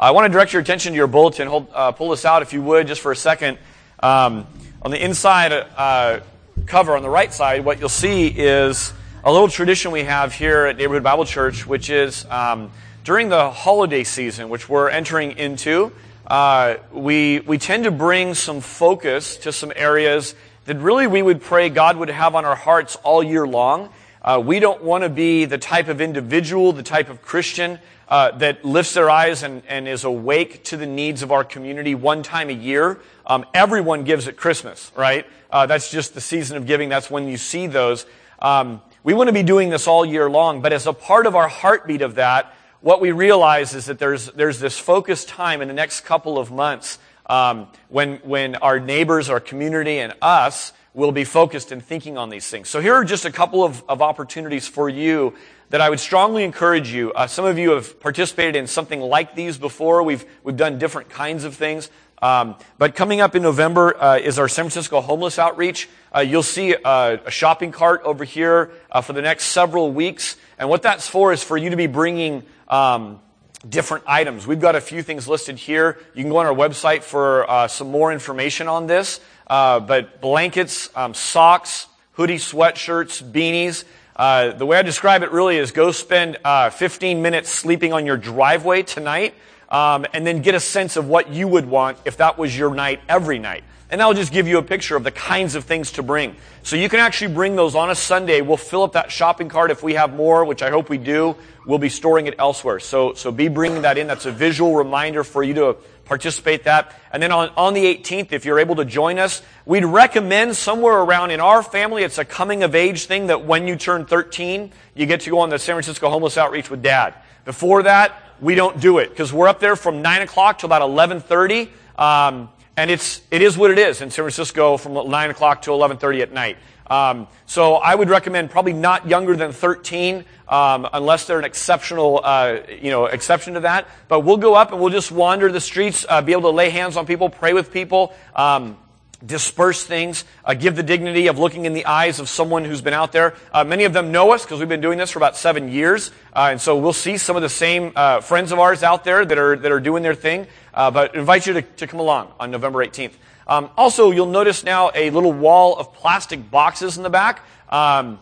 I want to direct your attention to your bulletin. Hold, uh, pull this out if you would, just for a second. Um, on the inside uh, cover, on the right side, what you'll see is a little tradition we have here at Neighborhood Bible Church, which is um, during the holiday season, which we're entering into, uh, we, we tend to bring some focus to some areas that really we would pray God would have on our hearts all year long. Uh, we don't want to be the type of individual, the type of Christian uh, that lifts their eyes and, and is awake to the needs of our community one time a year. Um, everyone gives at Christmas, right? Uh, that's just the season of giving. That's when you see those. Um, we want to be doing this all year long, but as a part of our heartbeat of that, what we realize is that there's, there's this focused time in the next couple of months um, when, when our neighbors, our community, and us will be focused in thinking on these things. So here are just a couple of, of opportunities for you that I would strongly encourage you. Uh, some of you have participated in something like these before. We've, we've done different kinds of things. Um, but coming up in November uh, is our San Francisco homeless outreach. Uh, you'll see a, a, shopping cart over here uh, for the next several weeks. And what that's for is for you to be bringing um, different items. We've got a few things listed here. You can go on our website for uh, some more information on this. Uh, but blankets, um, socks, hoodie, sweatshirts, beanies. Uh, the way I describe it really is go spend uh, 15 minutes sleeping on your driveway tonight, um, and then get a sense of what you would want if that was your night every night. And that'll just give you a picture of the kinds of things to bring. So you can actually bring those on a Sunday. We'll fill up that shopping cart if we have more, which I hope we do. We'll be storing it elsewhere. So, so be bringing that in. That's a visual reminder for you to participate that. And then on, on the 18th, if you're able to join us, we'd recommend somewhere around in our family, it's a coming of age thing that when you turn 13, you get to go on the San Francisco Homeless Outreach with dad. Before that, we don't do it because we're up there from 9 o'clock to about 1130. Um, and it's, it is what it is in San Francisco from 9 o'clock to 1130 at night. Um, so I would recommend probably not younger than 13 um, unless they're an exceptional, uh, you know, exception to that. But we'll go up and we'll just wander the streets, uh, be able to lay hands on people, pray with people. Um, disperse things, uh, give the dignity of looking in the eyes of someone who's been out there. Uh, many of them know us because we've been doing this for about seven years, uh, and so we'll see some of the same uh, friends of ours out there that are that are doing their thing. Uh, but invite you to, to come along on November 18th. Um, also, you'll notice now a little wall of plastic boxes in the back. Um,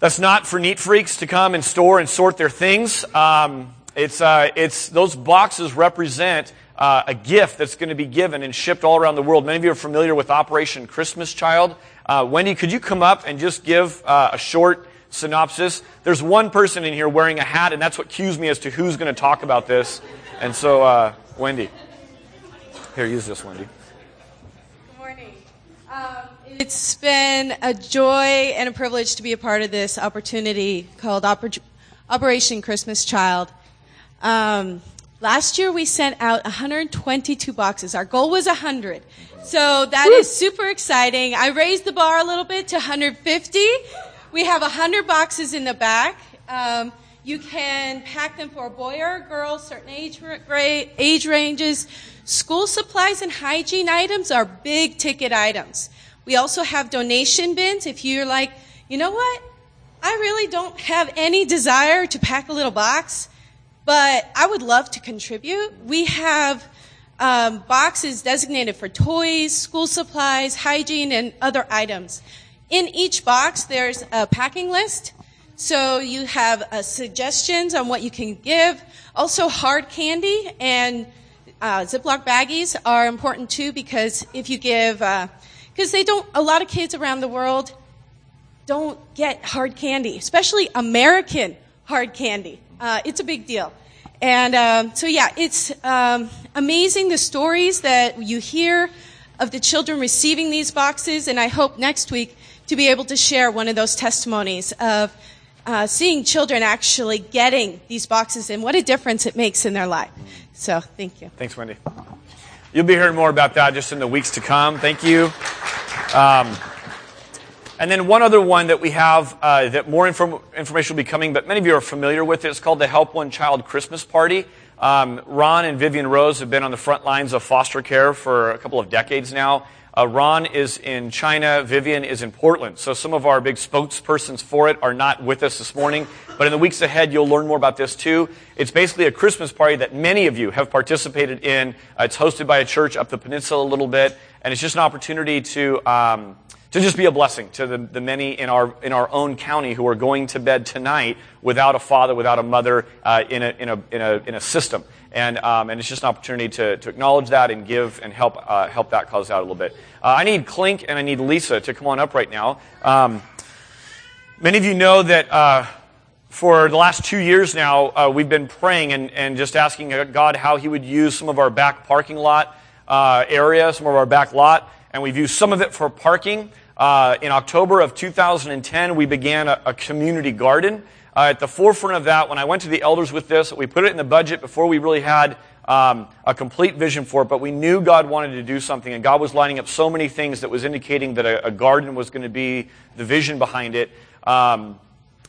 that's not for neat freaks to come and store and sort their things. Um, it's, uh, it's, those boxes represent uh, a gift that's going to be given and shipped all around the world. Many of you are familiar with Operation Christmas Child. Uh, Wendy, could you come up and just give uh, a short synopsis? There's one person in here wearing a hat, and that's what cues me as to who's going to talk about this. And so, uh, Wendy. Here, use this, Wendy. Good morning. Um, it's been a joy and a privilege to be a part of this opportunity called Oper- Operation Christmas Child. Um, last year we sent out 122 boxes. Our goal was 100. So that Woo! is super exciting. I raised the bar a little bit to 150. We have 100 boxes in the back. Um, you can pack them for a boy or a girl, certain age, age ranges. School supplies and hygiene items are big ticket items. We also have donation bins. If you're like, you know what? I really don't have any desire to pack a little box, but I would love to contribute. We have um, boxes designated for toys, school supplies, hygiene, and other items. In each box, there's a packing list. So you have uh, suggestions on what you can give. Also, hard candy and uh, Ziploc baggies are important too because if you give uh, because they don't, a lot of kids around the world don't get hard candy, especially American hard candy. Uh, it's a big deal. And um, so, yeah, it's um, amazing the stories that you hear of the children receiving these boxes. And I hope next week to be able to share one of those testimonies of uh, seeing children actually getting these boxes and what a difference it makes in their life. So, thank you. Thanks, Wendy. You'll be hearing more about that just in the weeks to come. Thank you. Um, and then one other one that we have uh, that more inform- information will be coming, but many of you are familiar with it. It's called the Help One Child Christmas Party. Um, Ron and Vivian Rose have been on the front lines of foster care for a couple of decades now. Uh, Ron is in China. Vivian is in Portland. So some of our big spokespersons for it are not with us this morning. But in the weeks ahead, you'll learn more about this too. It's basically a Christmas party that many of you have participated in. Uh, it's hosted by a church up the peninsula a little bit. And it's just an opportunity to, um, to just be a blessing to the, the many in our, in our own county who are going to bed tonight without a father, without a mother uh, in, a, in, a, in, a, in a system. And, um, and it's just an opportunity to, to acknowledge that and give and help, uh, help that cause out a little bit. Uh, I need Clink and I need Lisa to come on up right now. Um, many of you know that uh, for the last two years now, uh, we've been praying and, and just asking God how He would use some of our back parking lot uh, area, some of our back lot, and we've used some of it for parking. Uh, in October of 2010, we began a, a community garden. Uh, at the forefront of that, when I went to the elders with this, we put it in the budget before we really had um, a complete vision for it, but we knew God wanted to do something, and God was lining up so many things that was indicating that a, a garden was going to be the vision behind it. Um,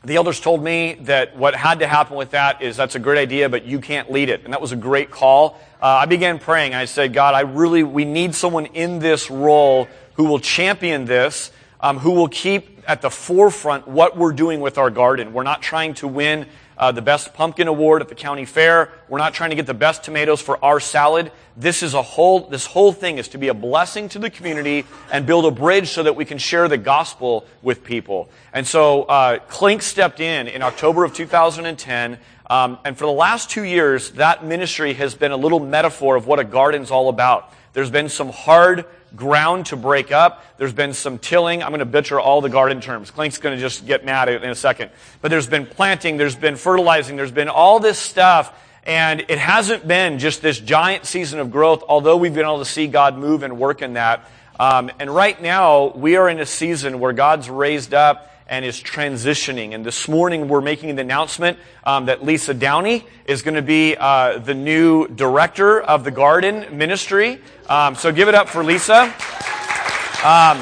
the elders told me that what had to happen with that is that's a great idea, but you can't lead it. And that was a great call. Uh, I began praying. I said, God, I really, we need someone in this role who will champion this, um, who will keep at the forefront what we're doing with our garden. We're not trying to win uh, the best pumpkin award at the county fair. We're not trying to get the best tomatoes for our salad. This is a whole, this whole thing is to be a blessing to the community and build a bridge so that we can share the gospel with people. And so, uh, Clink stepped in in October of 2010. Um, and for the last two years, that ministry has been a little metaphor of what a garden's all about. There's been some hard ground to break up. There's been some tilling. I'm going to butcher all the garden terms. Clink's going to just get mad in a second. But there's been planting, there's been fertilizing, there's been all this stuff. And it hasn't been just this giant season of growth, although we've been able to see God move and work in that. Um, and right now, we are in a season where God's raised up and is transitioning. And this morning we're making the announcement um, that Lisa Downey is going to be uh, the new director of the garden ministry. Um, so give it up for Lisa. Um,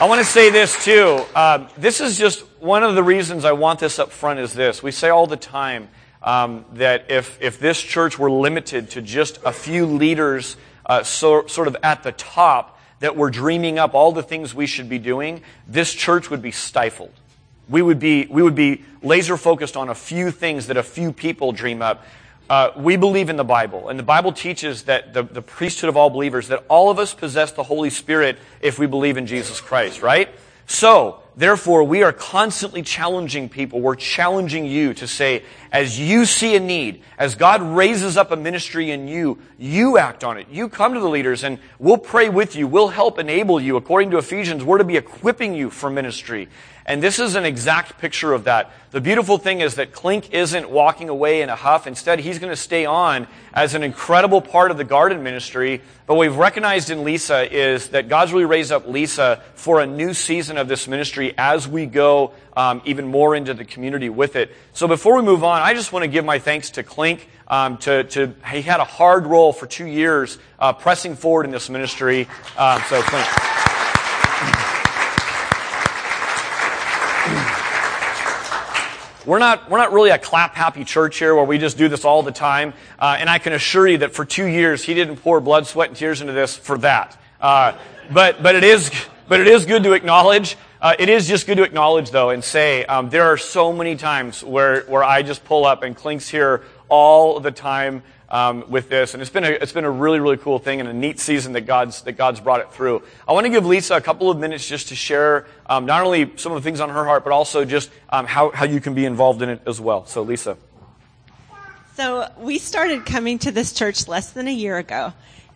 I want to say this too. Uh, this is just one of the reasons I want this up front is this. We say all the time um, that if, if this church were limited to just a few leaders uh, so, sort of at the top, that we're dreaming up all the things we should be doing, this church would be stifled. We would be, we would be laser focused on a few things that a few people dream up. Uh, we believe in the Bible, and the Bible teaches that the, the priesthood of all believers, that all of us possess the Holy Spirit if we believe in Jesus Christ, right? So, therefore, we are constantly challenging people. We're challenging you to say, as you see a need, as God raises up a ministry in you, you act on it. You come to the leaders and we'll pray with you. We'll help enable you. According to Ephesians, we're to be equipping you for ministry. And this is an exact picture of that. The beautiful thing is that Clink isn't walking away in a huff. Instead, he's going to stay on as an incredible part of the garden ministry. But what we've recognized in Lisa is that God's really raised up Lisa for a new season of this ministry as we go um, even more into the community with it. So before we move on, I just want to give my thanks to Clink. Um, to, to, he had a hard role for two years uh, pressing forward in this ministry. Um, so Clink. We're not, we're not really a clap happy church here where we just do this all the time. Uh, and I can assure you that for two years, he didn't pour blood, sweat, and tears into this for that. Uh, but, but it is, but it is good to acknowledge. Uh, it is just good to acknowledge though and say, um, there are so many times where, where I just pull up and Clink's here all the time um, with this, and it's been a it's been a really really cool thing and a neat season that God's that God's brought it through. I want to give Lisa a couple of minutes just to share um, not only some of the things on her heart, but also just um, how how you can be involved in it as well. So, Lisa. So we started coming to this church less than a year ago,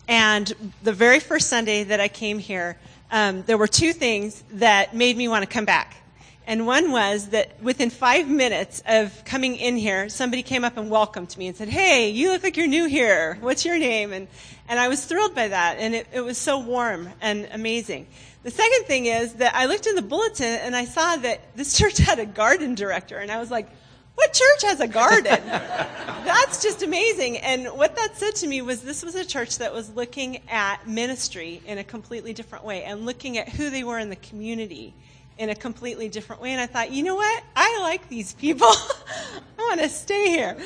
and the very first Sunday that I came here, um, there were two things that made me want to come back. And one was that within five minutes of coming in here, somebody came up and welcomed me and said, Hey, you look like you're new here. What's your name? And, and I was thrilled by that. And it, it was so warm and amazing. The second thing is that I looked in the bulletin and I saw that this church had a garden director. And I was like, what church has a garden? That's just amazing. And what that said to me was this was a church that was looking at ministry in a completely different way and looking at who they were in the community in a completely different way. And I thought, you know what? I like these people. I want to stay here.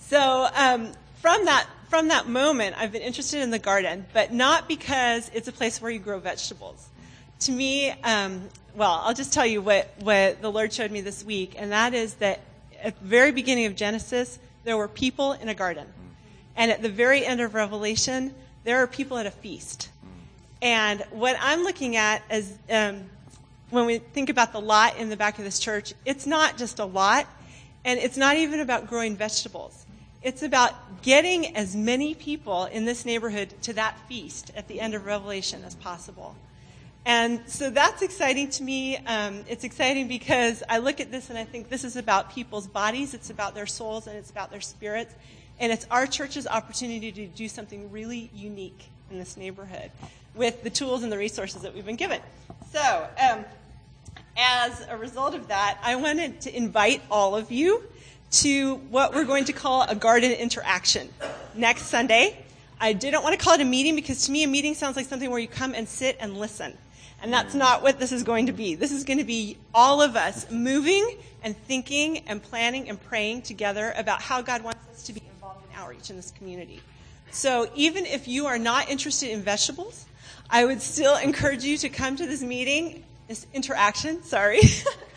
So um, from that from that moment, I've been interested in the garden, but not because it's a place where you grow vegetables. To me, um, well, I'll just tell you what, what the Lord showed me this week, and that is that at the very beginning of Genesis, there were people in a garden. And at the very end of Revelation, there are people at a feast. And what I'm looking at is um, when we think about the lot in the back of this church, it's not just a lot, and it's not even about growing vegetables. It's about getting as many people in this neighborhood to that feast at the end of Revelation as possible. And so that's exciting to me. Um, it's exciting because I look at this and I think this is about people's bodies, it's about their souls, and it's about their spirits. And it's our church's opportunity to do something really unique in this neighborhood with the tools and the resources that we've been given. So, um, as a result of that, I wanted to invite all of you to what we're going to call a garden interaction next Sunday. I didn't want to call it a meeting because to me, a meeting sounds like something where you come and sit and listen. And that's not what this is going to be. This is going to be all of us moving and thinking and planning and praying together about how God wants us to be involved in outreach in this community. So even if you are not interested in vegetables, I would still encourage you to come to this meeting, interaction, sorry,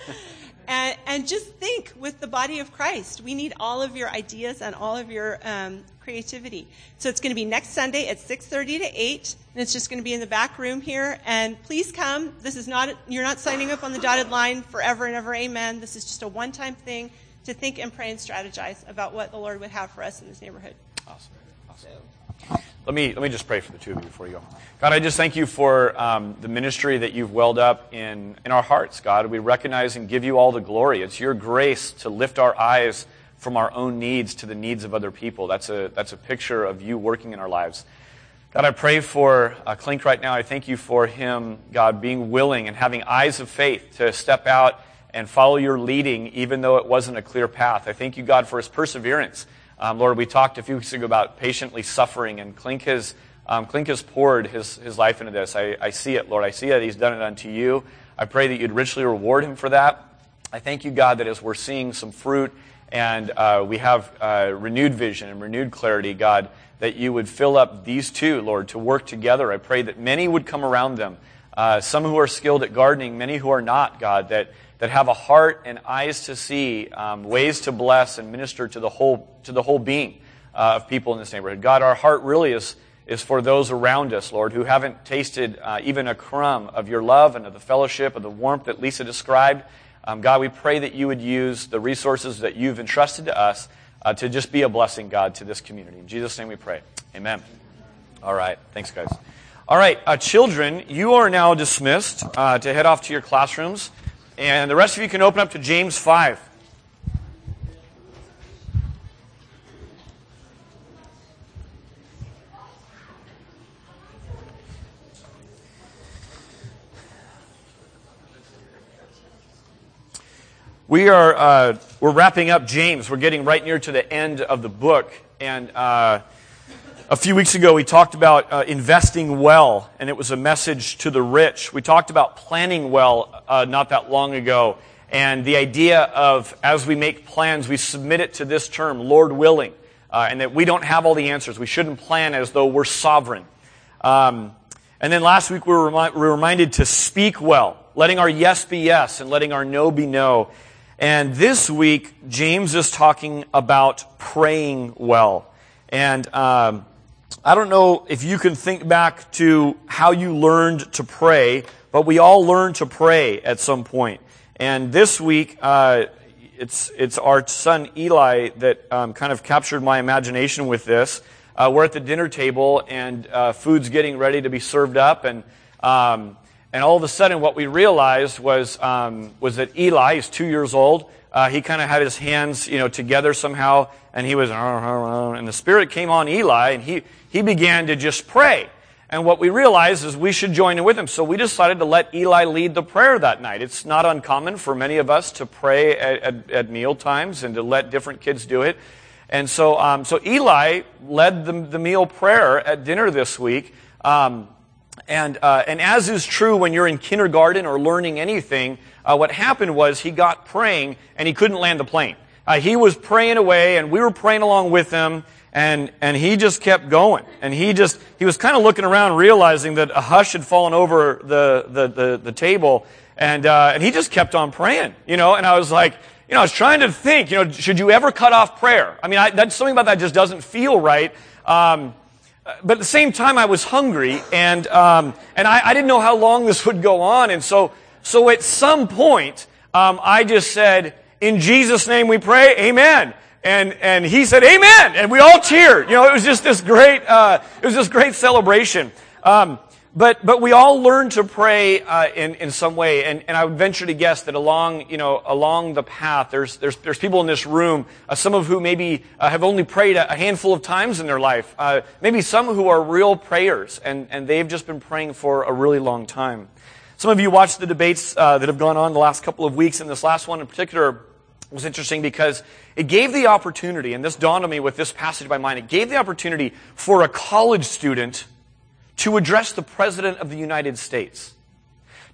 and, and just think with the body of Christ. We need all of your ideas and all of your um, creativity. So it's going to be next Sunday at 6:30 to 8, and it's just going to be in the back room here. And please come. This is not you're not signing up on the dotted line forever and ever. Amen. This is just a one-time thing to think and pray and strategize about what the Lord would have for us in this neighborhood. Awesome. awesome. Let me, let me just pray for the two of you before you go. God, I just thank you for um, the ministry that you've welled up in, in our hearts, God. We recognize and give you all the glory. It's your grace to lift our eyes from our own needs to the needs of other people. That's a, that's a picture of you working in our lives. God, I pray for uh, Clink right now. I thank you for him, God, being willing and having eyes of faith to step out and follow your leading, even though it wasn't a clear path. I thank you, God, for his perseverance um, Lord, we talked a few weeks ago about patiently suffering, and Clink has, um, Clink has poured his, his life into this. I, I see it, Lord. I see that he's done it unto you. I pray that you'd richly reward him for that. I thank you, God, that as we're seeing some fruit and uh, we have uh, renewed vision and renewed clarity, God, that you would fill up these two, Lord, to work together. I pray that many would come around them, uh, some who are skilled at gardening, many who are not, God, that that have a heart and eyes to see um, ways to bless and minister to the whole to the whole being uh, of people in this neighborhood. God, our heart really is is for those around us, Lord, who haven't tasted uh, even a crumb of your love and of the fellowship of the warmth that Lisa described. Um, God, we pray that you would use the resources that you've entrusted to us uh, to just be a blessing, God, to this community. In Jesus' name we pray. Amen. All right. Thanks, guys. All right, uh, children, you are now dismissed uh, to head off to your classrooms. And the rest of you can open up to James 5. We are uh, we're wrapping up James. We're getting right near to the end of the book, and uh, a few weeks ago, we talked about uh, investing well, and it was a message to the rich. We talked about planning well uh, not that long ago, and the idea of as we make plans, we submit it to this term, Lord willing, uh, and that we don't have all the answers. We shouldn't plan as though we're sovereign. Um, and then last week, we were, remi- we were reminded to speak well, letting our yes be yes and letting our no be no. And this week, James is talking about praying well. And um, I don't know if you can think back to how you learned to pray, but we all learn to pray at some point. And this week, uh, it's, it's our son Eli that um, kind of captured my imagination with this. Uh, we're at the dinner table and uh, food's getting ready to be served up, and um, and all of a sudden, what we realized was um, was that Eli is two years old. Uh, he kind of had his hands, you know, together somehow, and he was, and the Spirit came on Eli, and he he began to just pray. And what we realized is we should join in with him. So we decided to let Eli lead the prayer that night. It's not uncommon for many of us to pray at, at, at meal times and to let different kids do it. And so, um, so Eli led the, the, meal prayer at dinner this week. Um, and, uh, and as is true when you're in kindergarten or learning anything, uh, what happened was he got praying and he couldn't land the plane. Uh, he was praying away and we were praying along with him And, and he just kept going. And he just, he was kind of looking around realizing that a hush had fallen over the, the, the, the table. And, uh, and he just kept on praying, you know, and I was like, you know, I was trying to think, you know, should you ever cut off prayer? I mean, I, that's something about that just doesn't feel right. Um, but at the same time, I was hungry, and um, and I, I, didn't know how long this would go on, and so so at some point, um, I just said, "In Jesus' name, we pray, Amen." And and he said, "Amen," and we all cheered. You know, it was just this great, uh, it was this great celebration. Um, but, but we all learn to pray uh, in, in some way, and, and I would venture to guess that along, you know, along the path, there's, there's, there's people in this room, uh, some of who maybe uh, have only prayed a, a, handful of times in their life, uh, maybe some who are real prayers, and, and they've just been praying for a really long time. Some of you watched the debates uh, that have gone on the last couple of weeks, and this last one in particular was interesting because it gave the opportunity, and this dawned on me with this passage by mine, it gave the opportunity for a college student to address the President of the United States.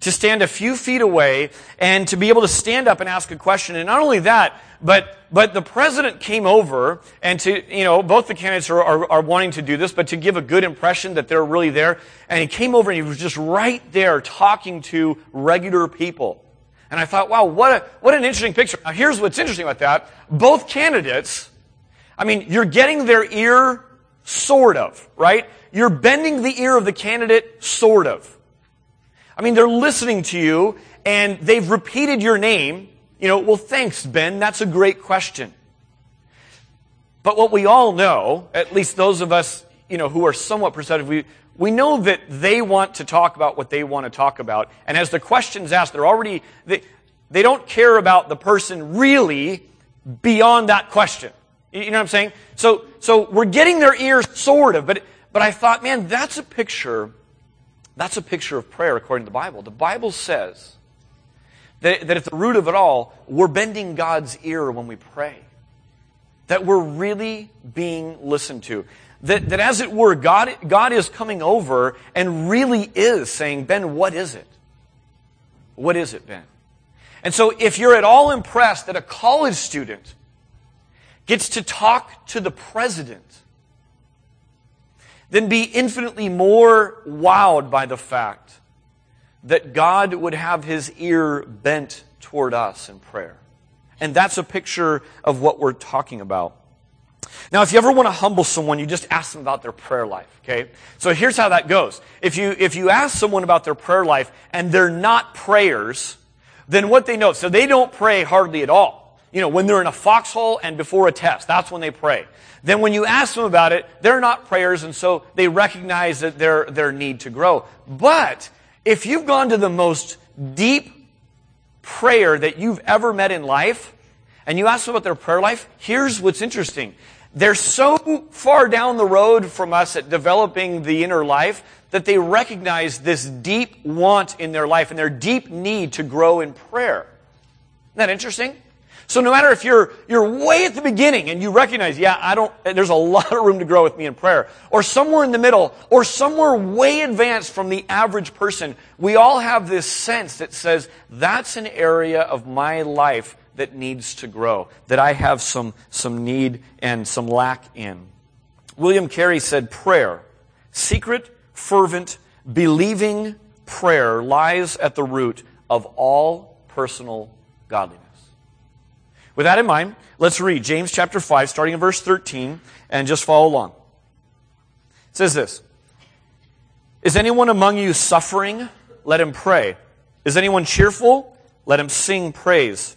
To stand a few feet away and to be able to stand up and ask a question. And not only that, but, but the President came over and to, you know, both the candidates are, are, are wanting to do this, but to give a good impression that they're really there. And he came over and he was just right there talking to regular people. And I thought, wow, what, a, what an interesting picture. Now, here's what's interesting about that. Both candidates, I mean, you're getting their ear, sort of, right? you're bending the ear of the candidate, sort of. I mean, they're listening to you and they've repeated your name. You know, well, thanks, Ben. That's a great question. But what we all know, at least those of us, you know, who are somewhat perceptive, we, we know that they want to talk about what they want to talk about. And as the question's asked, they're already, they, they don't care about the person really beyond that question. You know what I'm saying? So, so we're getting their ears sort of, but but I thought, man, that's a picture, that's a picture of prayer according to the Bible. The Bible says that, that at the root of it all, we're bending God's ear when we pray. That we're really being listened to. That, that as it were, God, God is coming over and really is saying, Ben, what is it? What is it, Ben? And so if you're at all impressed that a college student gets to talk to the president then be infinitely more wowed by the fact that God would have his ear bent toward us in prayer. And that's a picture of what we're talking about. Now, if you ever want to humble someone, you just ask them about their prayer life, okay? So here's how that goes. If you, if you ask someone about their prayer life and they're not prayers, then what they know, so they don't pray hardly at all. You know, when they're in a foxhole and before a test, that's when they pray then when you ask them about it, they're not prayers, and so they recognize that their, their need to grow. But if you've gone to the most deep prayer that you've ever met in life, and you ask them about their prayer life, here's what's interesting. They're so far down the road from us at developing the inner life that they recognize this deep want in their life and their deep need to grow in prayer. Isn't that interesting? So no matter if you're, you're way at the beginning and you recognize, yeah, I don't, there's a lot of room to grow with me in prayer, or somewhere in the middle, or somewhere way advanced from the average person, we all have this sense that says, that's an area of my life that needs to grow, that I have some, some need and some lack in. William Carey said, prayer, secret, fervent, believing prayer lies at the root of all personal godliness. With that in mind, let's read James chapter 5, starting in verse 13, and just follow along. It says this Is anyone among you suffering? Let him pray. Is anyone cheerful? Let him sing praise.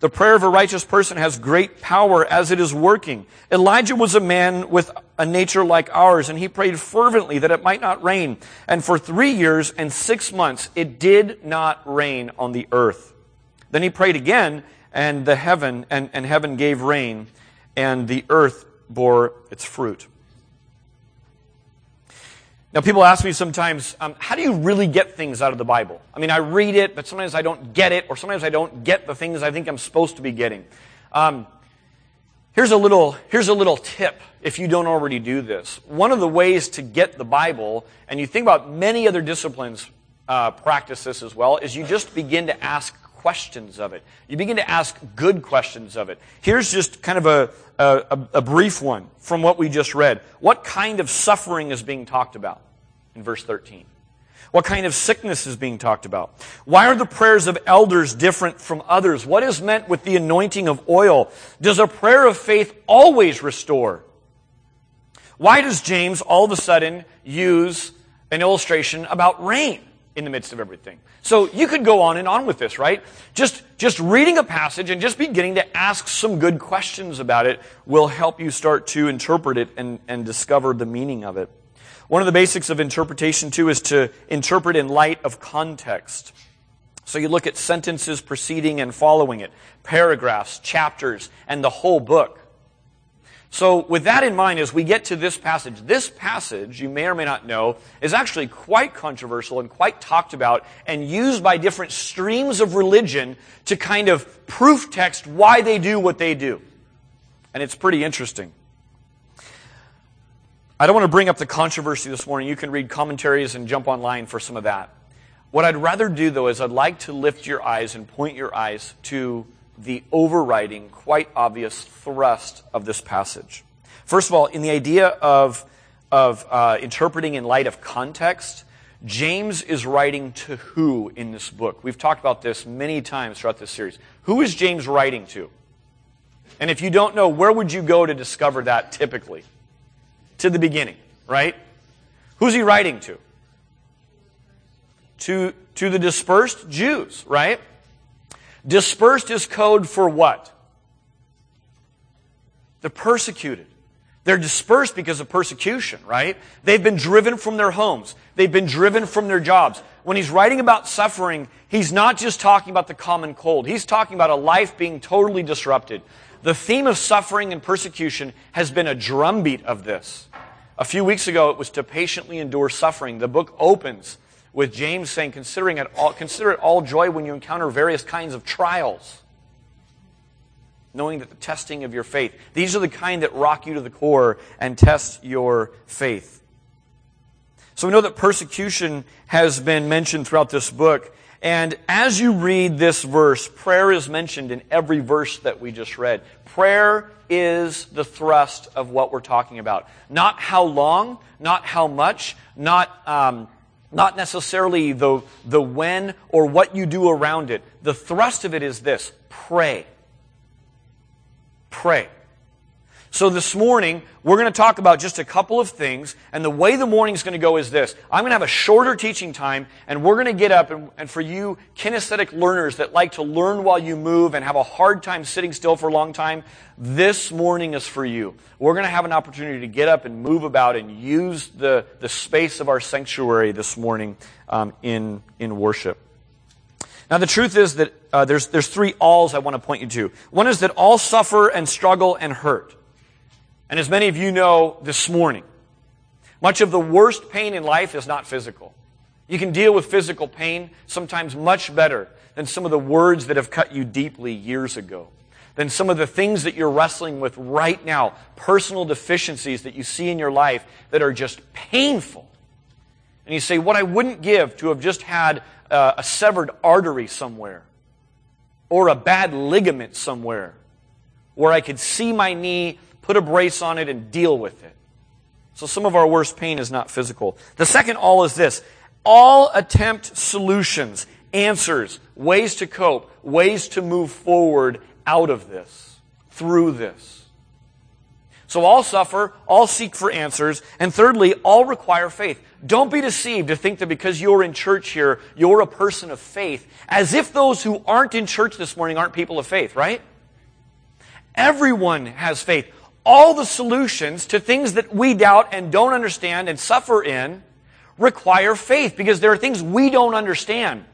The prayer of a righteous person has great power as it is working. Elijah was a man with a nature like ours, and he prayed fervently that it might not rain. And for three years and six months, it did not rain on the earth. Then he prayed again, and the heaven, and, and heaven gave rain, and the earth bore its fruit. Now, people ask me sometimes, um, how do you really get things out of the Bible? I mean, I read it, but sometimes I don't get it, or sometimes I don't get the things I think I'm supposed to be getting. Um, here's a little here's a little tip if you don't already do this. One of the ways to get the Bible, and you think about many other disciplines uh, practice this as well, is you just begin to ask questions of it. You begin to ask good questions of it. Here's just kind of a, a, a brief one from what we just read. What kind of suffering is being talked about in verse 13? What kind of sickness is being talked about? Why are the prayers of elders different from others? What is meant with the anointing of oil? Does a prayer of faith always restore? Why does James all of a sudden use an illustration about rain in the midst of everything? So you could go on and on with this, right? Just, just reading a passage and just beginning to ask some good questions about it will help you start to interpret it and, and discover the meaning of it. One of the basics of interpretation, too, is to interpret in light of context. So you look at sentences preceding and following it, paragraphs, chapters, and the whole book. So, with that in mind, as we get to this passage, this passage, you may or may not know, is actually quite controversial and quite talked about and used by different streams of religion to kind of proof text why they do what they do. And it's pretty interesting. I don't want to bring up the controversy this morning. You can read commentaries and jump online for some of that. What I'd rather do, though, is I'd like to lift your eyes and point your eyes to the overriding, quite obvious thrust of this passage. First of all, in the idea of, of uh, interpreting in light of context, James is writing to who in this book? We've talked about this many times throughout this series. Who is James writing to? And if you don't know, where would you go to discover that typically? To the beginning, right? Who's he writing to? To, to the dispersed Jews, right? Dispersed is code for what? The persecuted. They're dispersed because of persecution, right? They've been driven from their homes. They've been driven from their jobs. When he's writing about suffering, he's not just talking about the common cold. He's talking about a life being totally disrupted. The theme of suffering and persecution has been a drumbeat of this. A few weeks ago, it was to patiently endure suffering. The book opens with James saying, considering it all, consider it all joy when you encounter various kinds of trials, knowing that the testing of your faith, these are the kind that rock you to the core and test your faith. So we know that persecution has been mentioned throughout this book. And as you read this verse, prayer is mentioned in every verse that we just read. Prayer is the thrust of what we're talking about. Not how long, not how much, not um, not necessarily the, the when or what you do around it. The thrust of it is this pray. Pray. So this morning, we're going to talk about just a couple of things, and the way the morning is going to go is this. I'm going to have a shorter teaching time, and we're going to get up, and, and, for you kinesthetic learners that like to learn while you move and have a hard time sitting still for a long time, this morning is for you. We're going to have an opportunity to get up and move about and use the, the space of our sanctuary this morning um, in, in worship. Now, the truth is that uh, there's, there's three alls I want to point you to. One is that all suffer and struggle and hurt. And as many of you know this morning, much of the worst pain in life is not physical. You can deal with physical pain sometimes much better than some of the words that have cut you deeply years ago, than some of the things that you're wrestling with right now, personal deficiencies that you see in your life that are just painful. And you say, What I wouldn't give to have just had uh, a severed artery somewhere, or a bad ligament somewhere, where I could see my knee put a brace on it, and deal with it. So some of our worst pain is not physical. The second all is this all attempt solutions, answers, ways to cope, ways to move forward out of this, through this. So all suffer, all seek for answers, and thirdly, all require faith. Don't be deceived to think that because you're in church here, you're a person of faith, as if those who aren't in church this morning aren't people of faith, right? Everyone has faith all the solutions to things that we doubt and don't understand and suffer in require faith because there are things we don't understand.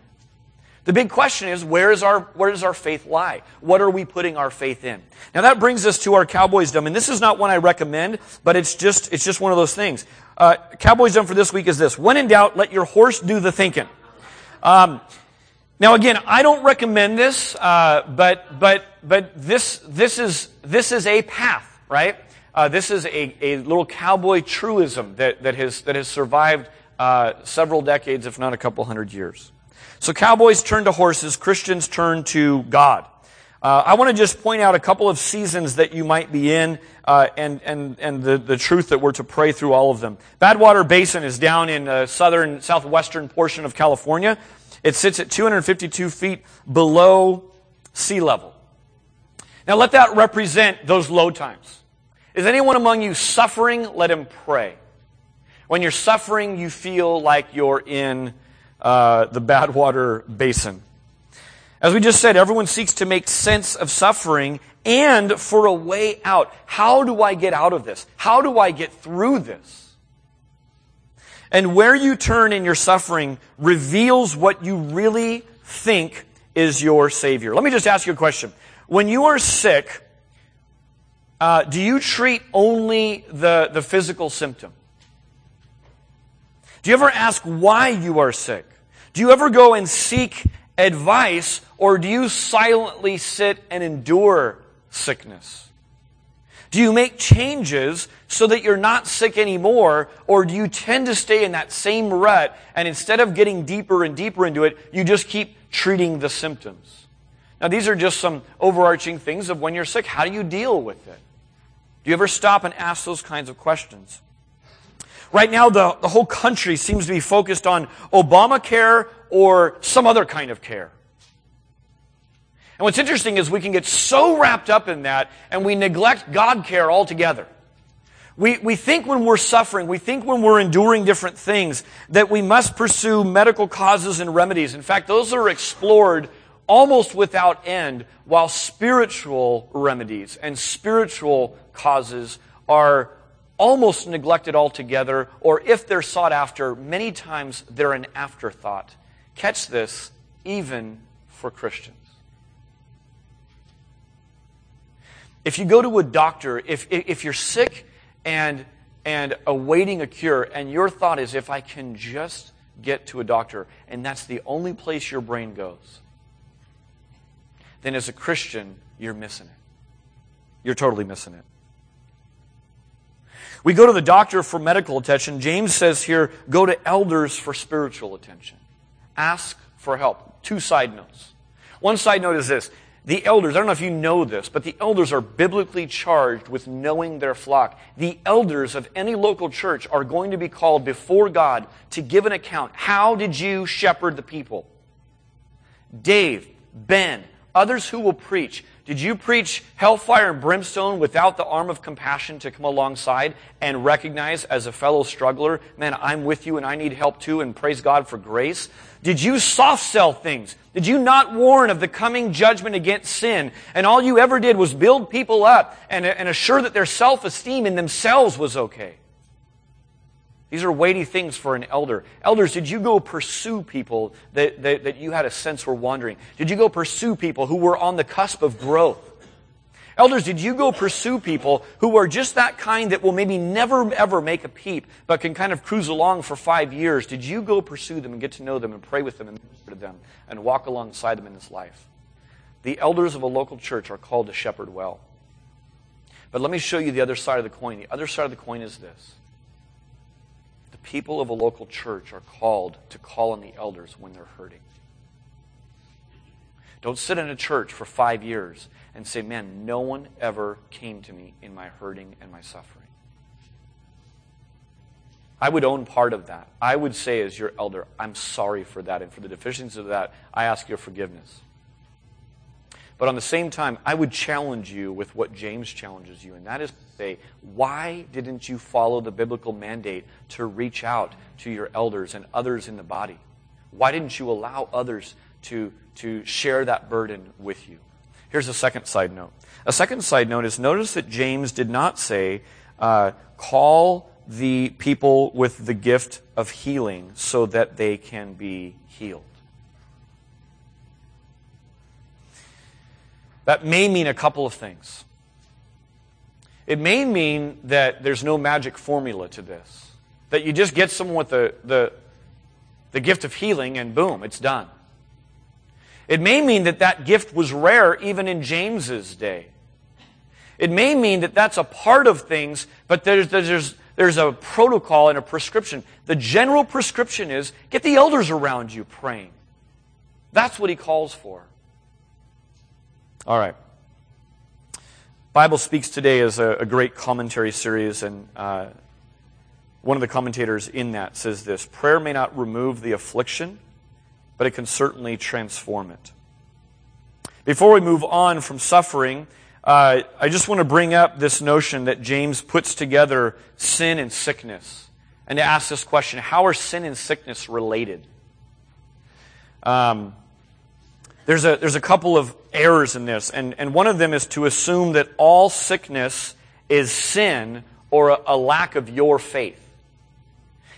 The big question is, where, is our, where does our faith lie? What are we putting our faith in? Now that brings us to our Cowboysdom, and this is not one I recommend, but it's just, it's just one of those things. Uh, Cowboysdom for this week is this. When in doubt, let your horse do the thinking. Um, now again, I don't recommend this, uh, but, but, but this, this is, this is a path, right? Uh, this is a, a little cowboy truism that, that has, that has survived uh, several decades, if not a couple hundred years. So cowboys turn to horses, Christians turn to God. Uh, I want to just point out a couple of seasons that you might be in uh, and, and, and the, the truth that we're to pray through all of them. Badwater Basin is down in the southern, southwestern portion of California. It sits at 252 feet below sea level. Now let that represent those low times. Is anyone among you suffering? Let him pray. When you're suffering, you feel like you're in uh, the Badwater Basin. As we just said, everyone seeks to make sense of suffering and for a way out. How do I get out of this? How do I get through this? And where you turn in your suffering reveals what you really think is your Savior. Let me just ask you a question. When you are sick, uh, do you treat only the, the physical symptom? Do you ever ask why you are sick? Do you ever go and seek advice or do you silently sit and endure sickness? Do you make changes so that you're not sick anymore or do you tend to stay in that same rut and instead of getting deeper and deeper into it, you just keep treating the symptoms? Now these are just some overarching things of when you're sick. How do you deal with it? Do you ever stop and ask those kinds of questions? Right now, the, the whole country seems to be focused on Obamacare or some other kind of care. And what's interesting is we can get so wrapped up in that and we neglect God care altogether. We, we think when we're suffering, we think when we're enduring different things, that we must pursue medical causes and remedies. In fact, those are explored almost without end, while spiritual remedies and spiritual causes are almost neglected altogether, or if they're sought after, many times they're an afterthought. Catch this, even for Christians. If you go to a doctor, if, if you're sick and, and awaiting a cure, and your thought is, if I can just get to a doctor, and that's the only place your brain goes, then as a Christian, you're missing it. You're totally missing it. We go to the doctor for medical attention. James says here, go to elders for spiritual attention. Ask for help. Two side notes. One side note is this. The elders, I don't know if you know this, but the elders are biblically charged with knowing their flock. The elders of any local church are going to be called before God to give an account. How did you shepherd the people? Dave, Ben, others who will preach. Did you preach hellfire and brimstone without the arm of compassion to come alongside and recognize as a fellow struggler, man, I'm with you and I need help too and praise God for grace? Did you soft sell things? Did you not warn of the coming judgment against sin? And all you ever did was build people up and, and assure that their self-esteem in themselves was okay? These are weighty things for an elder. Elders, did you go pursue people that, that, that, you had a sense were wandering? Did you go pursue people who were on the cusp of growth? Elders, did you go pursue people who are just that kind that will maybe never ever make a peep, but can kind of cruise along for five years? Did you go pursue them and get to know them and pray with them and minister to them and walk alongside them in this life? The elders of a local church are called to shepherd well. But let me show you the other side of the coin. The other side of the coin is this people of a local church are called to call on the elders when they're hurting. Don't sit in a church for five years and say, man, no one ever came to me in my hurting and my suffering. I would own part of that. I would say, as your elder, I'm sorry for that. And for the deficiencies of that, I ask your forgiveness. But on the same time, I would challenge you with what James challenges you, and that is to say, why didn't you follow the biblical mandate to reach out to your elders and others in the body? Why didn't you allow others to, to share that burden with you? Here's a second side note. A second side note is notice that James did not say, uh, call the people with the gift of healing so that they can be healed. That may mean a couple of things. It may mean that there's no magic formula to this, that you just get someone with the, the, the gift of healing and boom, it's done. It may mean that that gift was rare even in James's day. It may mean that that's a part of things, but there's, there's, there's a protocol and a prescription. The general prescription is get the elders around you praying. That's what he calls for. All right. Bible Speaks Today is a, a great commentary series, and uh, one of the commentators in that says this Prayer may not remove the affliction, but it can certainly transform it. Before we move on from suffering, uh, I just want to bring up this notion that James puts together sin and sickness and to ask this question how are sin and sickness related? Um, there's, a, there's a couple of errors in this, and, and one of them is to assume that all sickness is sin or a, a lack of your faith.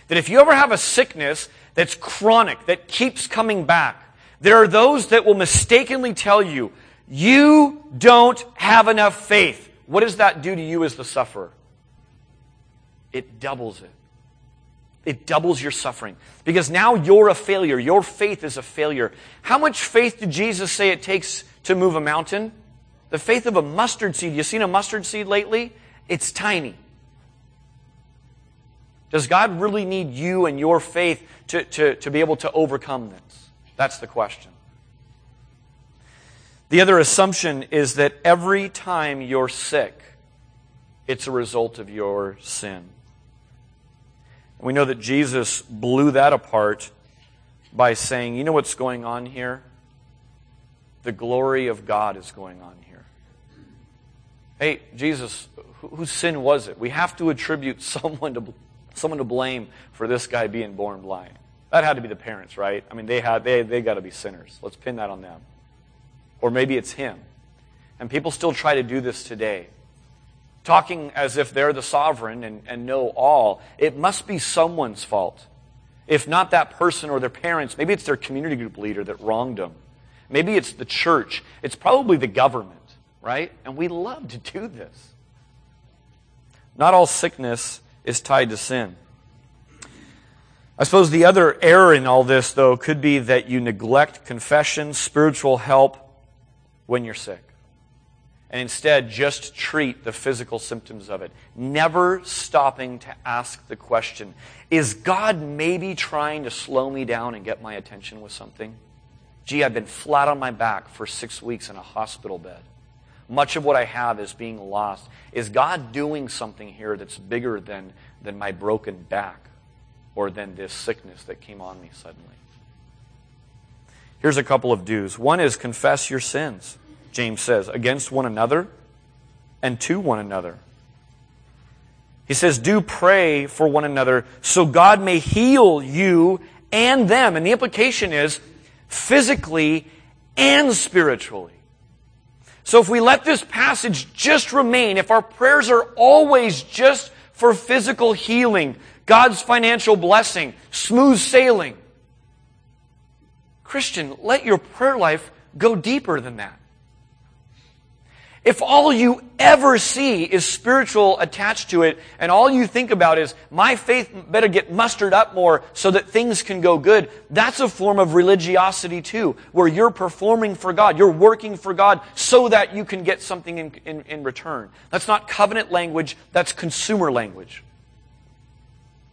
That if you ever have a sickness that's chronic, that keeps coming back, there are those that will mistakenly tell you, you don't have enough faith. What does that do to you as the sufferer? It doubles it. It doubles your suffering. Because now you're a failure. Your faith is a failure. How much faith did Jesus say it takes to move a mountain? The faith of a mustard seed. You seen a mustard seed lately? It's tiny. Does God really need you and your faith to, to, to be able to overcome this? That's the question. The other assumption is that every time you're sick, it's a result of your sin. We know that Jesus blew that apart by saying, you know what's going on here? The glory of God is going on here. Hey, Jesus, whose sin was it? We have to attribute someone to, someone to blame for this guy being born blind. That had to be the parents, right? I mean, they had they they got to be sinners. Let's pin that on them. Or maybe it's him. And people still try to do this today talking as if they're the sovereign and, and know all, it must be someone's fault. If not that person or their parents, maybe it's their community group leader that wronged them. Maybe it's the church. It's probably the government, right? And we love to do this. Not all sickness is tied to sin. I suppose the other error in all this, though, could be that you neglect confession, spiritual help when you're sick and instead just treat the physical symptoms of it. Never stopping to ask the question Is God maybe trying to slow me down and get my attention with something? Gee, I've been flat on my back for six weeks in a hospital bed. Much of what I have is being lost. Is God doing something here that's bigger than, than my broken back or than this sickness that came on me suddenly? Here's a couple of do's. One is confess your sins. James says, against one another and to one another. He says, do pray for one another so God may heal you and them. And the implication is physically and spiritually. So if we let this passage just remain, if our prayers are always just for physical healing, God's financial blessing, smooth sailing, Christian, let your prayer life go deeper than that. If all you ever see is spiritual attached to it, and all you think about is, my faith better get mustered up more so that things can go good, that's a form of religiosity too, where you're performing for God. You're working for God so that you can get something in, in, in return. That's not covenant language, that's consumer language.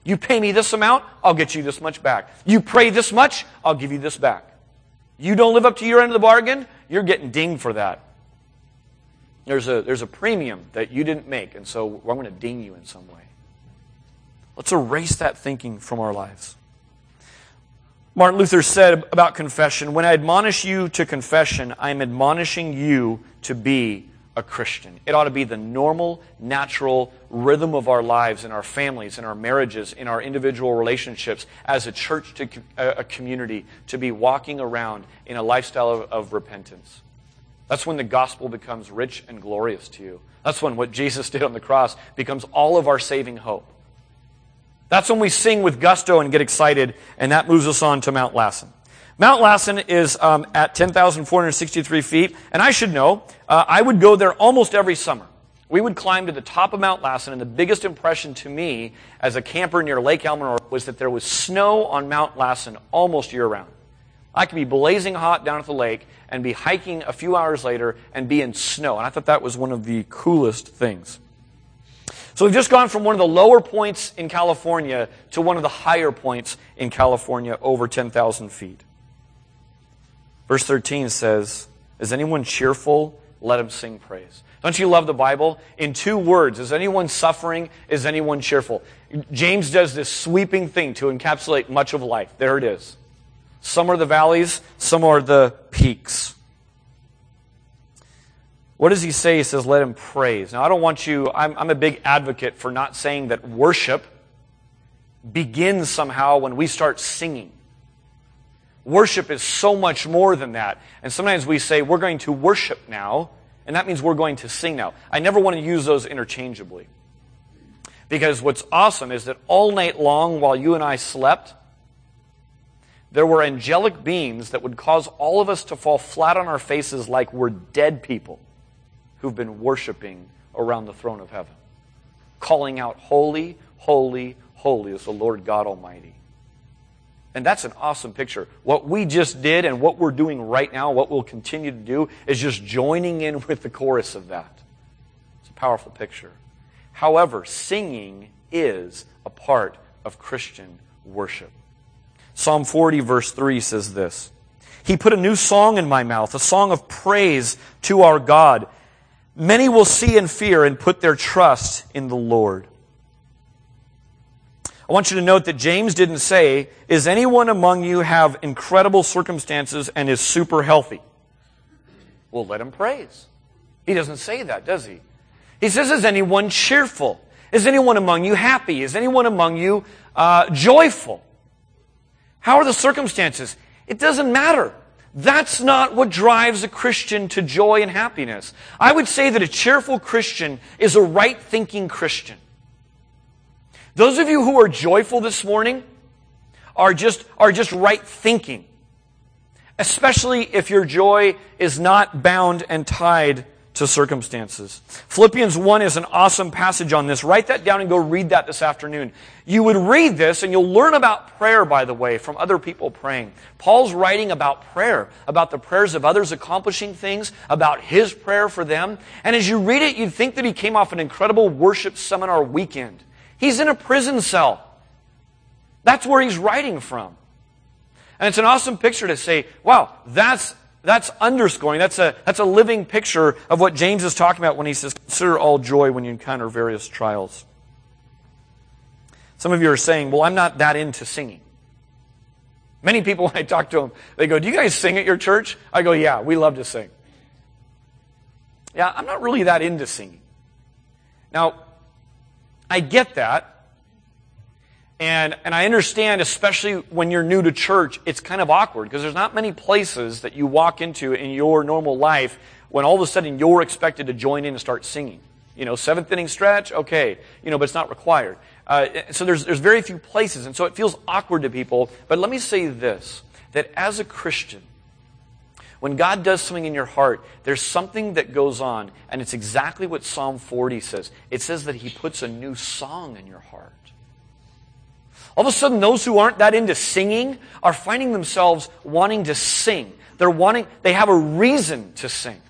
You pay me this amount, I'll get you this much back. You pray this much, I'll give you this back. You don't live up to your end of the bargain, you're getting dinged for that. There's a, there's a premium that you didn't make, and so I'm going to ding you in some way. Let's erase that thinking from our lives. Martin Luther said about confession When I admonish you to confession, I am admonishing you to be a Christian. It ought to be the normal, natural rhythm of our lives, in our families, in our marriages, in our individual relationships, as a church, to a community, to be walking around in a lifestyle of, of repentance. That's when the gospel becomes rich and glorious to you. That's when what Jesus did on the cross becomes all of our saving hope. That's when we sing with gusto and get excited, and that moves us on to Mount Lassen. Mount Lassen is um, at 10,463 feet, and I should know, uh, I would go there almost every summer. We would climb to the top of Mount Lassen, and the biggest impression to me as a camper near Lake Elsinore was that there was snow on Mount Lassen almost year round. I could be blazing hot down at the lake and be hiking a few hours later and be in snow. And I thought that was one of the coolest things. So we've just gone from one of the lower points in California to one of the higher points in California, over 10,000 feet. Verse 13 says, Is anyone cheerful? Let him sing praise. Don't you love the Bible? In two words, is anyone suffering? Is anyone cheerful? James does this sweeping thing to encapsulate much of life. There it is. Some are the valleys, some are the peaks. What does he say? He says, let him praise. Now, I don't want you, I'm, I'm a big advocate for not saying that worship begins somehow when we start singing. Worship is so much more than that. And sometimes we say, we're going to worship now, and that means we're going to sing now. I never want to use those interchangeably. Because what's awesome is that all night long while you and I slept, there were angelic beings that would cause all of us to fall flat on our faces like we're dead people who've been worshiping around the throne of heaven, calling out, Holy, holy, holy is the Lord God Almighty. And that's an awesome picture. What we just did and what we're doing right now, what we'll continue to do, is just joining in with the chorus of that. It's a powerful picture. However, singing is a part of Christian worship. Psalm 40, verse 3 says this He put a new song in my mouth, a song of praise to our God. Many will see and fear and put their trust in the Lord. I want you to note that James didn't say, Is anyone among you have incredible circumstances and is super healthy? Well, let him praise. He doesn't say that, does he? He says, Is anyone cheerful? Is anyone among you happy? Is anyone among you uh, joyful? How are the circumstances? It doesn't matter. That's not what drives a Christian to joy and happiness. I would say that a cheerful Christian is a right thinking Christian. Those of you who are joyful this morning are just, are just right thinking. Especially if your joy is not bound and tied to circumstances. Philippians 1 is an awesome passage on this. Write that down and go read that this afternoon. You would read this and you'll learn about prayer, by the way, from other people praying. Paul's writing about prayer, about the prayers of others accomplishing things, about his prayer for them. And as you read it, you'd think that he came off an incredible worship seminar weekend. He's in a prison cell. That's where he's writing from. And it's an awesome picture to say, wow, that's that's underscoring, that's a, that's a living picture of what James is talking about when he says, consider all joy when you encounter various trials. Some of you are saying, well, I'm not that into singing. Many people, when I talk to them, they go, do you guys sing at your church? I go, yeah, we love to sing. Yeah, I'm not really that into singing. Now, I get that. And, and I understand, especially when you're new to church, it's kind of awkward because there's not many places that you walk into in your normal life when all of a sudden you're expected to join in and start singing. You know, seventh inning stretch, okay, you know, but it's not required. Uh, so there's, there's very few places, and so it feels awkward to people. But let me say this that as a Christian, when God does something in your heart, there's something that goes on, and it's exactly what Psalm 40 says. It says that He puts a new song in your heart. All of a sudden, those who aren't that into singing are finding themselves wanting to sing. They're wanting, they have a reason to sing.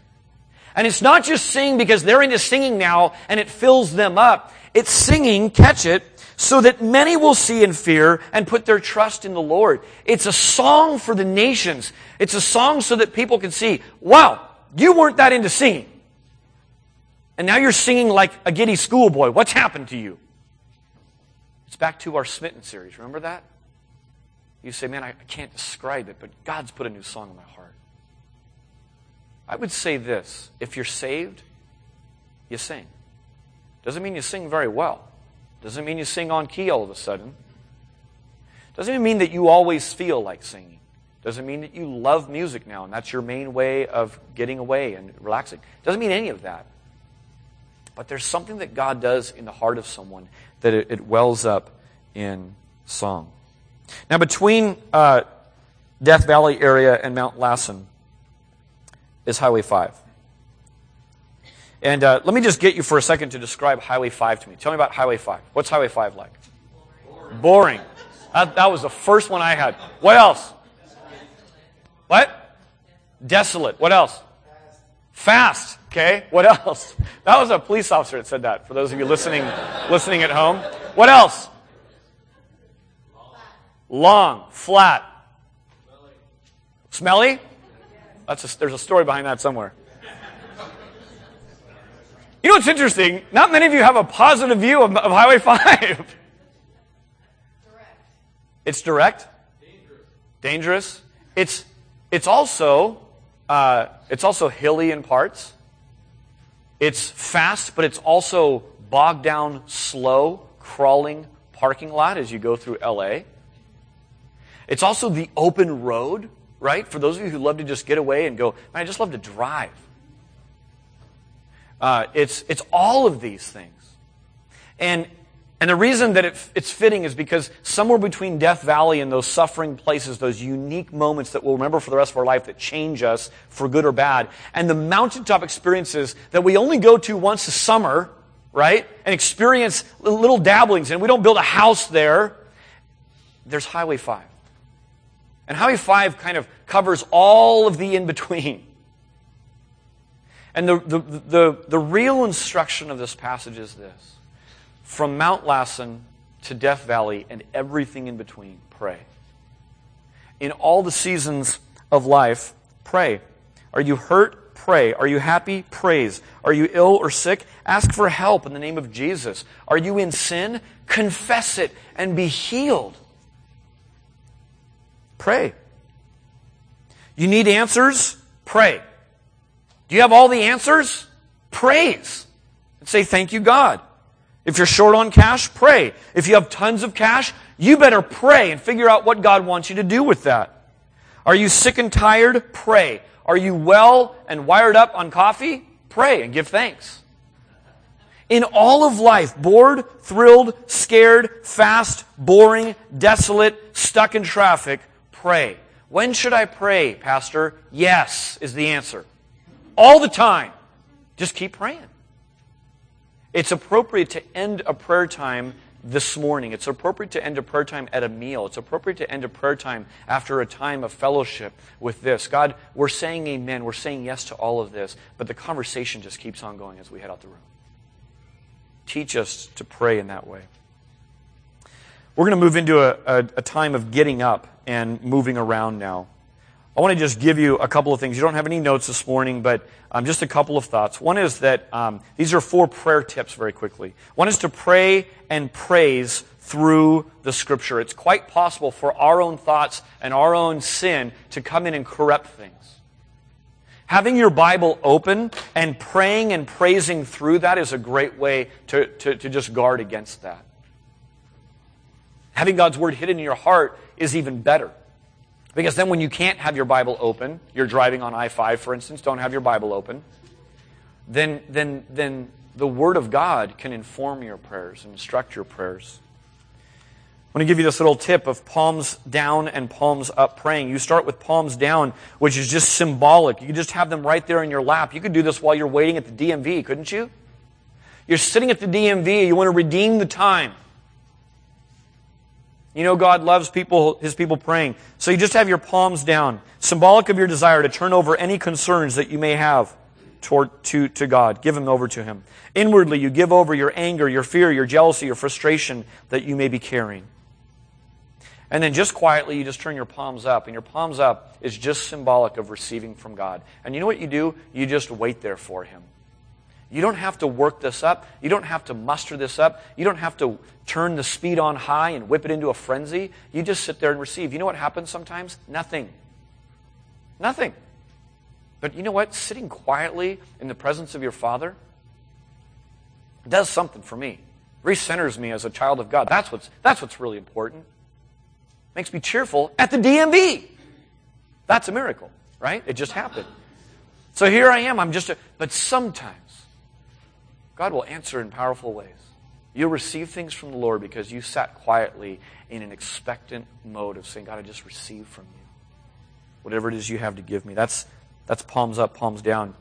And it's not just sing because they're into singing now and it fills them up. It's singing, catch it, so that many will see and fear and put their trust in the Lord. It's a song for the nations. It's a song so that people can see, wow, you weren't that into singing. And now you're singing like a giddy schoolboy. What's happened to you? It's back to our Smitten series. Remember that? You say, man, I, can't describe it, but God's put a new song in my heart. I would say this if you're saved, you sing. Doesn't mean you sing very well. Doesn't mean you sing on key all of a sudden. Doesn't even mean that you always feel like singing. Doesn't mean that you love music now and that's your main way of getting away and relaxing. Doesn't mean any of that. But there's something that God does in the heart of someone that it, it wells up in song. Now, between uh, Death Valley area and Mount Lassen is Highway 5. And uh, let me just get you for a second to describe Highway 5 to me. Tell me about Highway 5. What's Highway 5 like? Boring. Boring. That, that was the first one I had. What else? What? Desolate. What else? Fast. Okay. What else? That was a police officer that said that. For those of you listening, listening at home. What else? Long. Flat. Smelly. That's a, there's a story behind that somewhere. You know what's interesting? Not many of you have a positive view of, of Highway 5. Direct. It's direct. Dangerous. Dangerous. It's it's also uh, it's also hilly in parts. It's fast, but it's also bogged down, slow, crawling parking lot as you go through LA. It's also the open road, right? For those of you who love to just get away and go, I just love to drive. Uh, it's, it's all of these things. And and the reason that it, it's fitting is because somewhere between Death Valley and those suffering places, those unique moments that we'll remember for the rest of our life that change us for good or bad, and the mountaintop experiences that we only go to once a summer, right? And experience little dabblings, and we don't build a house there. There's Highway 5. And Highway 5 kind of covers all of the in between. And the, the, the, the real instruction of this passage is this from Mount Lassen to Death Valley and everything in between, pray. In all the seasons of life, pray. Are you hurt? Pray. Are you happy? Praise. Are you ill or sick? Ask for help in the name of Jesus. Are you in sin? Confess it and be healed. Pray. You need answers? Pray. Do you have all the answers? Praise. And say, Thank you, God. If you're short on cash, pray. If you have tons of cash, you better pray and figure out what God wants you to do with that. Are you sick and tired? Pray. Are you well and wired up on coffee? Pray and give thanks. In all of life, bored, thrilled, scared, fast, boring, desolate, stuck in traffic, pray. When should I pray, Pastor? Yes, is the answer. All the time. Just keep praying. It's appropriate to end a prayer time this morning. It's appropriate to end a prayer time at a meal. It's appropriate to end a prayer time after a time of fellowship with this. God, we're saying amen. We're saying yes to all of this, but the conversation just keeps on going as we head out the room. Teach us to pray in that way. We're going to move into a, a, a time of getting up and moving around now. I want to just give you a couple of things. You don't have any notes this morning, but um, just a couple of thoughts. One is that um, these are four prayer tips very quickly. One is to pray and praise through the scripture. It's quite possible for our own thoughts and our own sin to come in and corrupt things. Having your Bible open and praying and praising through that is a great way to, to, to just guard against that. Having God's Word hidden in your heart is even better. Because then when you can't have your Bible open, you're driving on I 5, for instance, don't have your Bible open, then, then, then the Word of God can inform your prayers and instruct your prayers. I want to give you this little tip of palms down and palms up praying. You start with palms down, which is just symbolic. You can just have them right there in your lap. You could do this while you're waiting at the DMV, couldn't you? You're sitting at the DMV, you want to redeem the time. You know God loves people, His people praying. So you just have your palms down, symbolic of your desire to turn over any concerns that you may have toward, to, to God. Give them over to Him. Inwardly, you give over your anger, your fear, your jealousy, your frustration that you may be carrying. And then just quietly, you just turn your palms up. And your palms up is just symbolic of receiving from God. And you know what you do? You just wait there for Him. You don't have to work this up. You don't have to muster this up. You don't have to turn the speed on high and whip it into a frenzy. You just sit there and receive. You know what happens sometimes? Nothing. Nothing. But you know what? Sitting quietly in the presence of your Father does something for me. Recenters me as a child of God. That's what's, that's what's really important. Makes me cheerful at the DMV. That's a miracle, right? It just happened. So here I am. I'm just a, but sometimes God will answer in powerful ways. You'll receive things from the Lord because you sat quietly in an expectant mode of saying, God, I just receive from you. whatever it is you have to give me. That's, that's palms up, palms down.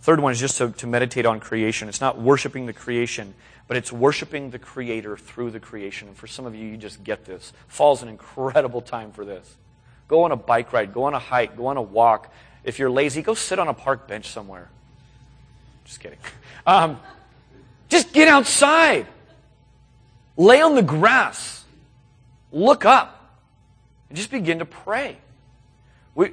Third one is just to, to meditate on creation. It's not worshiping the creation, but it's worshiping the Creator through the creation. And for some of you, you just get this. Fall's an incredible time for this. Go on a bike ride, go on a hike, go on a walk. If you're lazy, go sit on a park bench somewhere. Just kidding. Um, just get outside. Lay on the grass. Look up. And just begin to pray. We,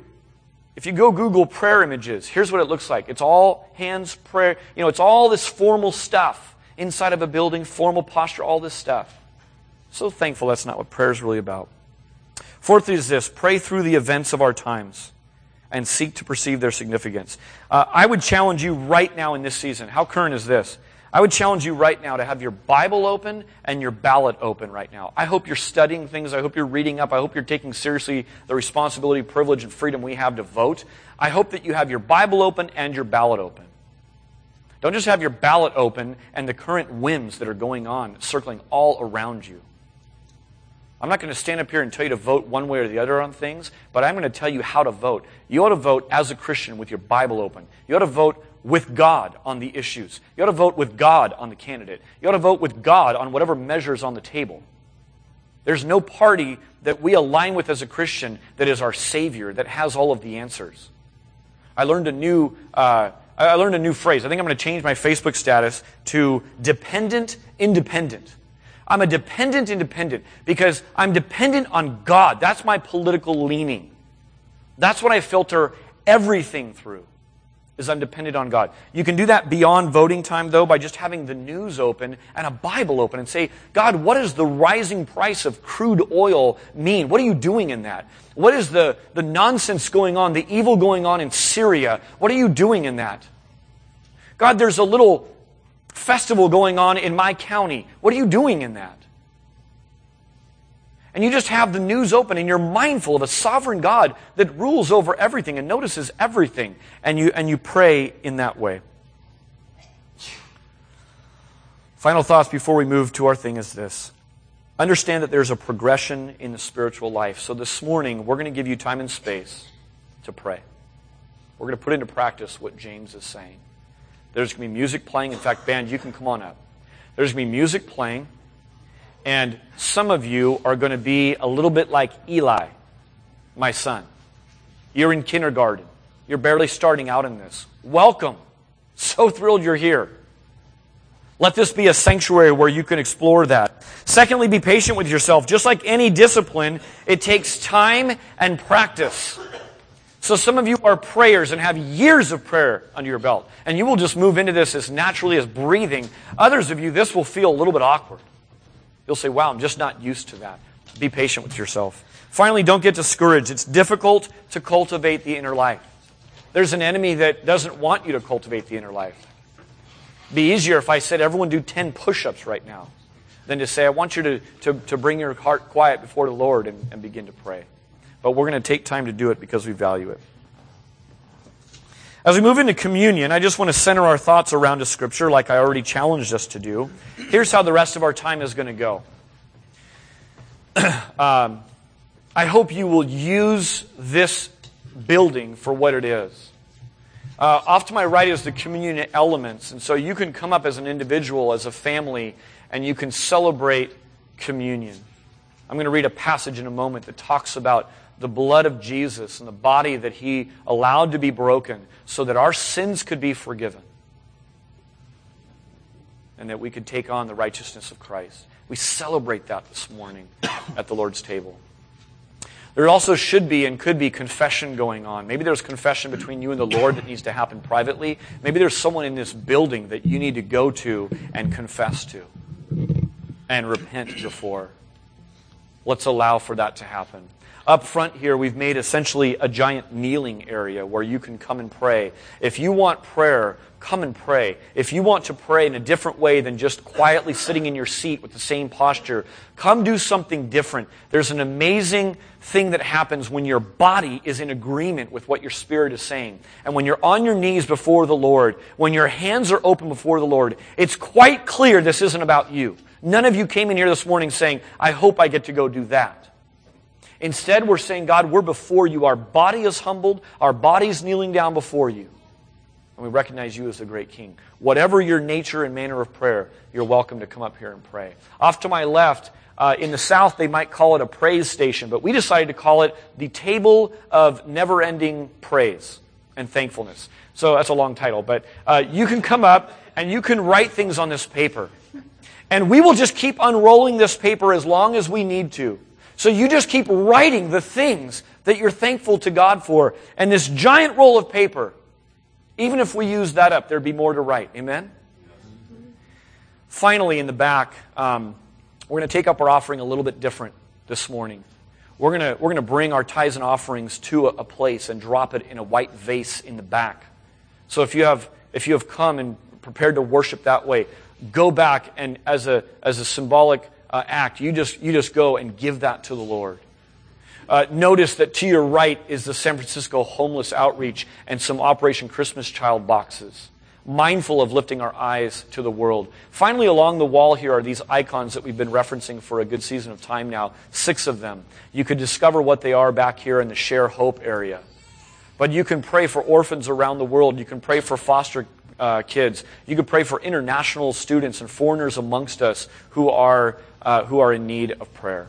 if you go Google prayer images, here's what it looks like. It's all hands prayer. You know, it's all this formal stuff inside of a building, formal posture, all this stuff. So thankful that's not what prayer is really about. Fourth is this pray through the events of our times and seek to perceive their significance. Uh, I would challenge you right now in this season. How current is this? I would challenge you right now to have your Bible open and your ballot open right now. I hope you're studying things. I hope you're reading up. I hope you're taking seriously the responsibility, privilege, and freedom we have to vote. I hope that you have your Bible open and your ballot open. Don't just have your ballot open and the current whims that are going on circling all around you. I'm not going to stand up here and tell you to vote one way or the other on things, but I'm going to tell you how to vote. You ought to vote as a Christian with your Bible open. You ought to vote with God on the issues. You ought to vote with God on the candidate. You ought to vote with God on whatever measures on the table. There's no party that we align with as a Christian that is our Savior, that has all of the answers. I learned a new, uh, I learned a new phrase. I think I'm going to change my Facebook status to dependent independent. I'm a dependent independent because I'm dependent on God. That's my political leaning. That's what I filter everything through is I'm dependent on God. You can do that beyond voting time, though, by just having the news open and a Bible open and say, God, what does the rising price of crude oil mean? What are you doing in that? What is the, the nonsense going on, the evil going on in Syria? What are you doing in that? God, there's a little festival going on in my county. What are you doing in that? And you just have the news open and you're mindful of a sovereign God that rules over everything and notices everything, and you, and you pray in that way. Final thoughts before we move to our thing is this. Understand that there's a progression in the spiritual life. So this morning, we're going to give you time and space to pray. We're going to put into practice what James is saying. There's going to be music playing. In fact, band, you can come on up. There's going to be music playing. And some of you are going to be a little bit like Eli, my son. You're in kindergarten. You're barely starting out in this. Welcome. So thrilled you're here. Let this be a sanctuary where you can explore that. Secondly, be patient with yourself. Just like any discipline, it takes time and practice. So some of you are prayers and have years of prayer under your belt, and you will just move into this as naturally as breathing. Others of you, this will feel a little bit awkward. You'll say, wow, I'm just not used to that. Be patient with yourself. Finally, don't get discouraged. It's difficult to cultivate the inner life. There's an enemy that doesn't want you to cultivate the inner life. It'd be easier if I said, everyone do 10 push ups right now, than to say, I want you to, to, to bring your heart quiet before the Lord and, and begin to pray. But we're going to take time to do it because we value it. As we move into communion, I just want to center our thoughts around a scripture like I already challenged us to do. Here's how the rest of our time is going to go. um, I hope you will use this building for what it is. Uh, off to my right is the communion elements, and so you can come up as an individual, as a family, and you can celebrate communion. I'm going to read a passage in a moment that talks about the blood of Jesus and the body that he allowed to be broken so that our sins could be forgiven and that we could take on the righteousness of Christ. We celebrate that this morning at the Lord's table. There also should be and could be confession going on. Maybe there's confession between you and the Lord that needs to happen privately. Maybe there's someone in this building that you need to go to and confess to and repent before. Let's allow for that to happen. Up front here, we've made essentially a giant kneeling area where you can come and pray. If you want prayer, come and pray. If you want to pray in a different way than just quietly sitting in your seat with the same posture, come do something different. There's an amazing thing that happens when your body is in agreement with what your spirit is saying. And when you're on your knees before the Lord, when your hands are open before the Lord, it's quite clear this isn't about you. None of you came in here this morning saying, I hope I get to go do that. Instead, we're saying, God, we're before you. Our body is humbled, our body's kneeling down before you. And we recognize you as the great king. Whatever your nature and manner of prayer, you're welcome to come up here and pray. Off to my left, uh, in the South, they might call it a praise station, but we decided to call it the table of never ending praise and thankfulness. So that's a long title, but uh, you can come up and you can write things on this paper. And we will just keep unrolling this paper as long as we need to. So you just keep writing the things that you're thankful to God for. And this giant roll of paper, even if we use that up, there'd be more to write. Amen? Finally, in the back, um, we're going to take up our offering a little bit different this morning. We're going to, we're to bring our tithes and offerings to a, a place and drop it in a white vase in the back. So if you have, if you have come and prepared to worship that way, go back and as a, as a symbolic uh, act. You just, you just go and give that to the Lord. Uh, notice that to your right is the San Francisco Homeless Outreach and some Operation Christmas Child boxes. Mindful of lifting our eyes to the world. Finally, along the wall here are these icons that we've been referencing for a good season of time now. Six of them. You could discover what they are back here in the Share Hope area. But you can pray for orphans around the world. You can pray for foster uh, kids. You could pray for international students and foreigners amongst us who are uh, who are in need of prayer.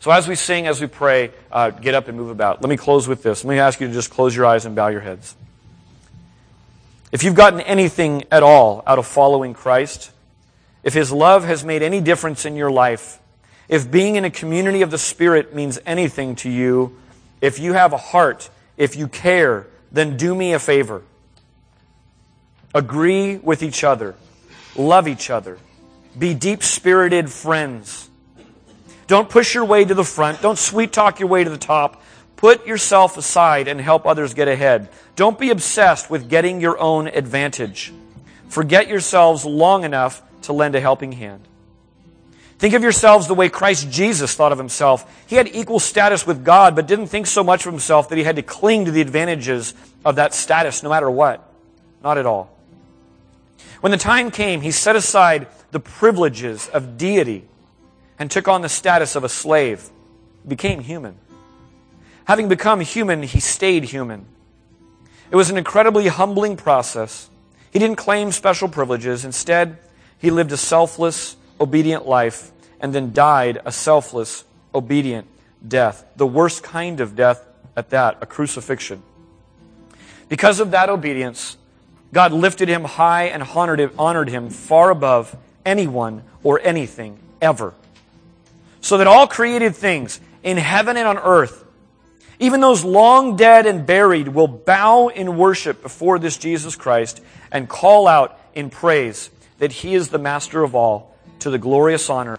So as we sing, as we pray, uh, get up and move about. Let me close with this. Let me ask you to just close your eyes and bow your heads. If you've gotten anything at all out of following Christ, if His love has made any difference in your life, if being in a community of the Spirit means anything to you, if you have a heart, if you care, then do me a favor. Agree with each other. Love each other. Be deep spirited friends. Don't push your way to the front. Don't sweet talk your way to the top. Put yourself aside and help others get ahead. Don't be obsessed with getting your own advantage. Forget yourselves long enough to lend a helping hand. Think of yourselves the way Christ Jesus thought of himself. He had equal status with God, but didn't think so much of himself that he had to cling to the advantages of that status no matter what. Not at all. When the time came, he set aside the privileges of deity and took on the status of a slave, became human. Having become human, he stayed human. It was an incredibly humbling process. He didn't claim special privileges. Instead, he lived a selfless, obedient life and then died a selfless, obedient death. The worst kind of death at that, a crucifixion. Because of that obedience, God lifted him high and honored him, honored him far above anyone or anything ever. So that all created things in heaven and on earth, even those long dead and buried, will bow in worship before this Jesus Christ and call out in praise that he is the master of all to the glorious honor